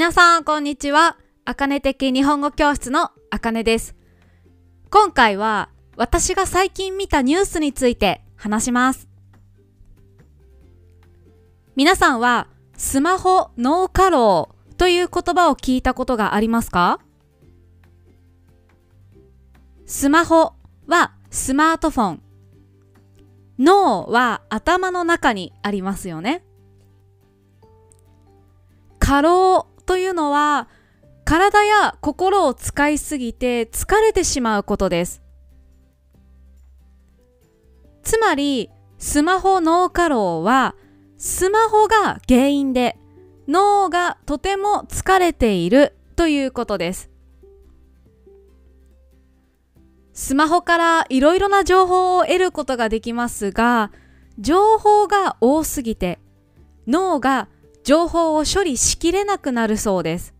皆さん、こんにちは。あかね的日本語教室のあかねです。今回は、私が最近見たニュースについて話します。皆さんは、スマホノーカローという言葉を聞いたことがありますか？スマホはスマートフォン。脳は頭の中にありますよね。過労というのは体や心を使いすぎて疲れてしまうことです。つまりスマホ脳過労はスマホが原因で脳がとても疲れているということです。スマホからいろいろな情報を得ることができますが、情報が多すぎて脳が情報を処理しきれなくなるそうです。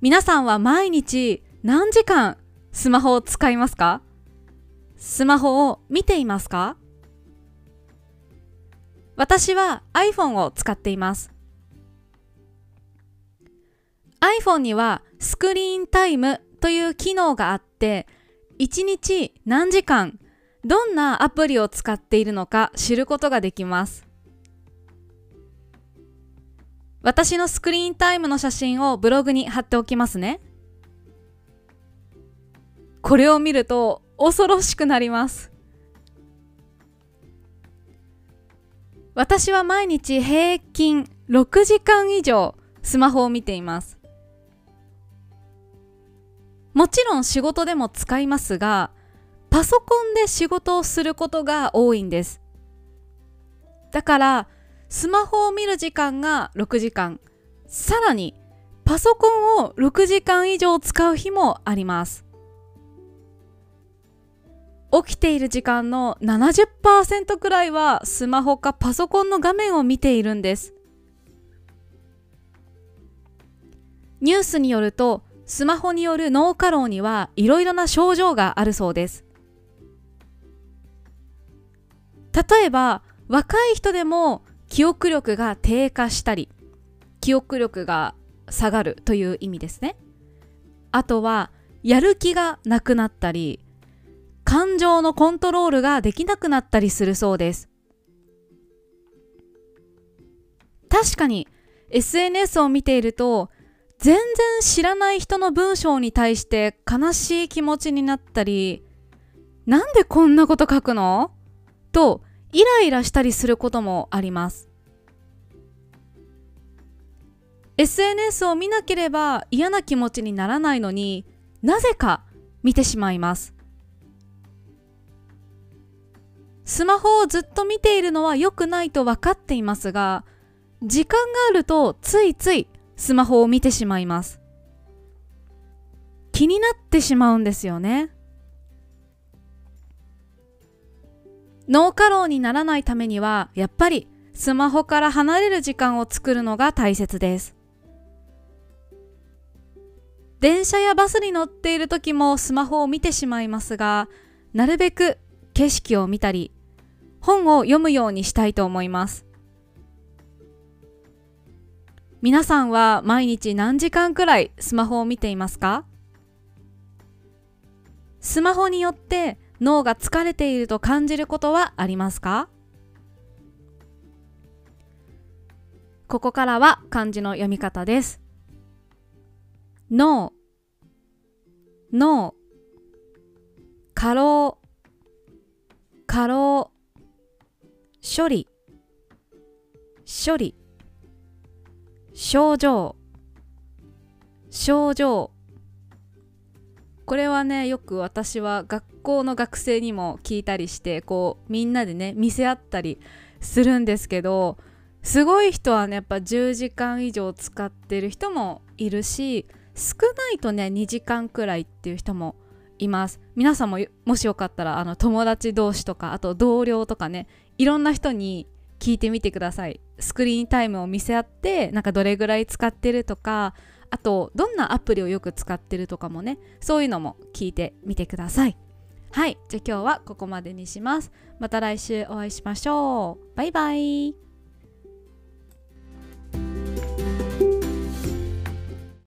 皆さんは毎日何時間スマホを使いますか？スマホを見ていますか？私は iPhone を使っています。iPhone にはスクリーンタイムという機能があって、1日何時間どんなアプリを使っているのか知ることができます。私のスクリーンタイムの写真をブログに貼っておきますね。これを見ると恐ろしくなります。私は毎日平均6時間以上スマホを見ています。もちろん仕事でも使いますが、パソコンで仕事をすることが多いんです。だからスマホを見る時間が6時間。さらにパソコンを6時間以上使う日もあります。起きている時間の70%くらいはスマホかパソコンの画面を見ているんです。ニュースによるとスマホによる脳過労にはいろいろな症状があるそうです。例えば若い人でも記憶力が低下したり記憶力が下がるという意味ですね。あとはやる気がなくなったり感情のコントロールができなくなったりするそうです。確かに SNS を見ていると全然知らない人の文章に対して悲しい気持ちになったりなんでこんなこと書くの？とイライラしたりすることもあります。SNS を見なければ嫌な気持ちにならないのになぜか見てしまいます。スマホをずっと見ているのは良くないと分かっていますが時間があるとついついスマホを見てしまいます。気になってしまうんですよね。脳過労にならないためにはやっぱりスマホから離れる時間を作るのが大切です。電車やバスに乗っている時もスマホを見てしまいますがなるべく景色を見たり本を読むようにしたいと思います。皆さんは毎日何時間くらいスマホを見ていますか？スマホによって脳が疲れていると感じることはありますか？ここからは漢字の読み方です。脳脳過労過労処理処理症状症状これはねよく私は学校の学生にも聞いたりしてこうみんなでね見せ合ったりするんですけどすごい人はねやっぱ10時間以上使ってる人もいるし少ないとね2時間くらいっていう人もいます。皆さんももしよかったらあの友達同士とかあと同僚とかねいろんな人に聞いてみてください。スクリーンタイムを見せ合ってなんかどれぐらい使ってるとかあとどんなアプリをよく使ってるとかもねそういうのも聞いてみてください。はいじゃあ今日はここまでにします。また来週お会いしましょう。バイバイ。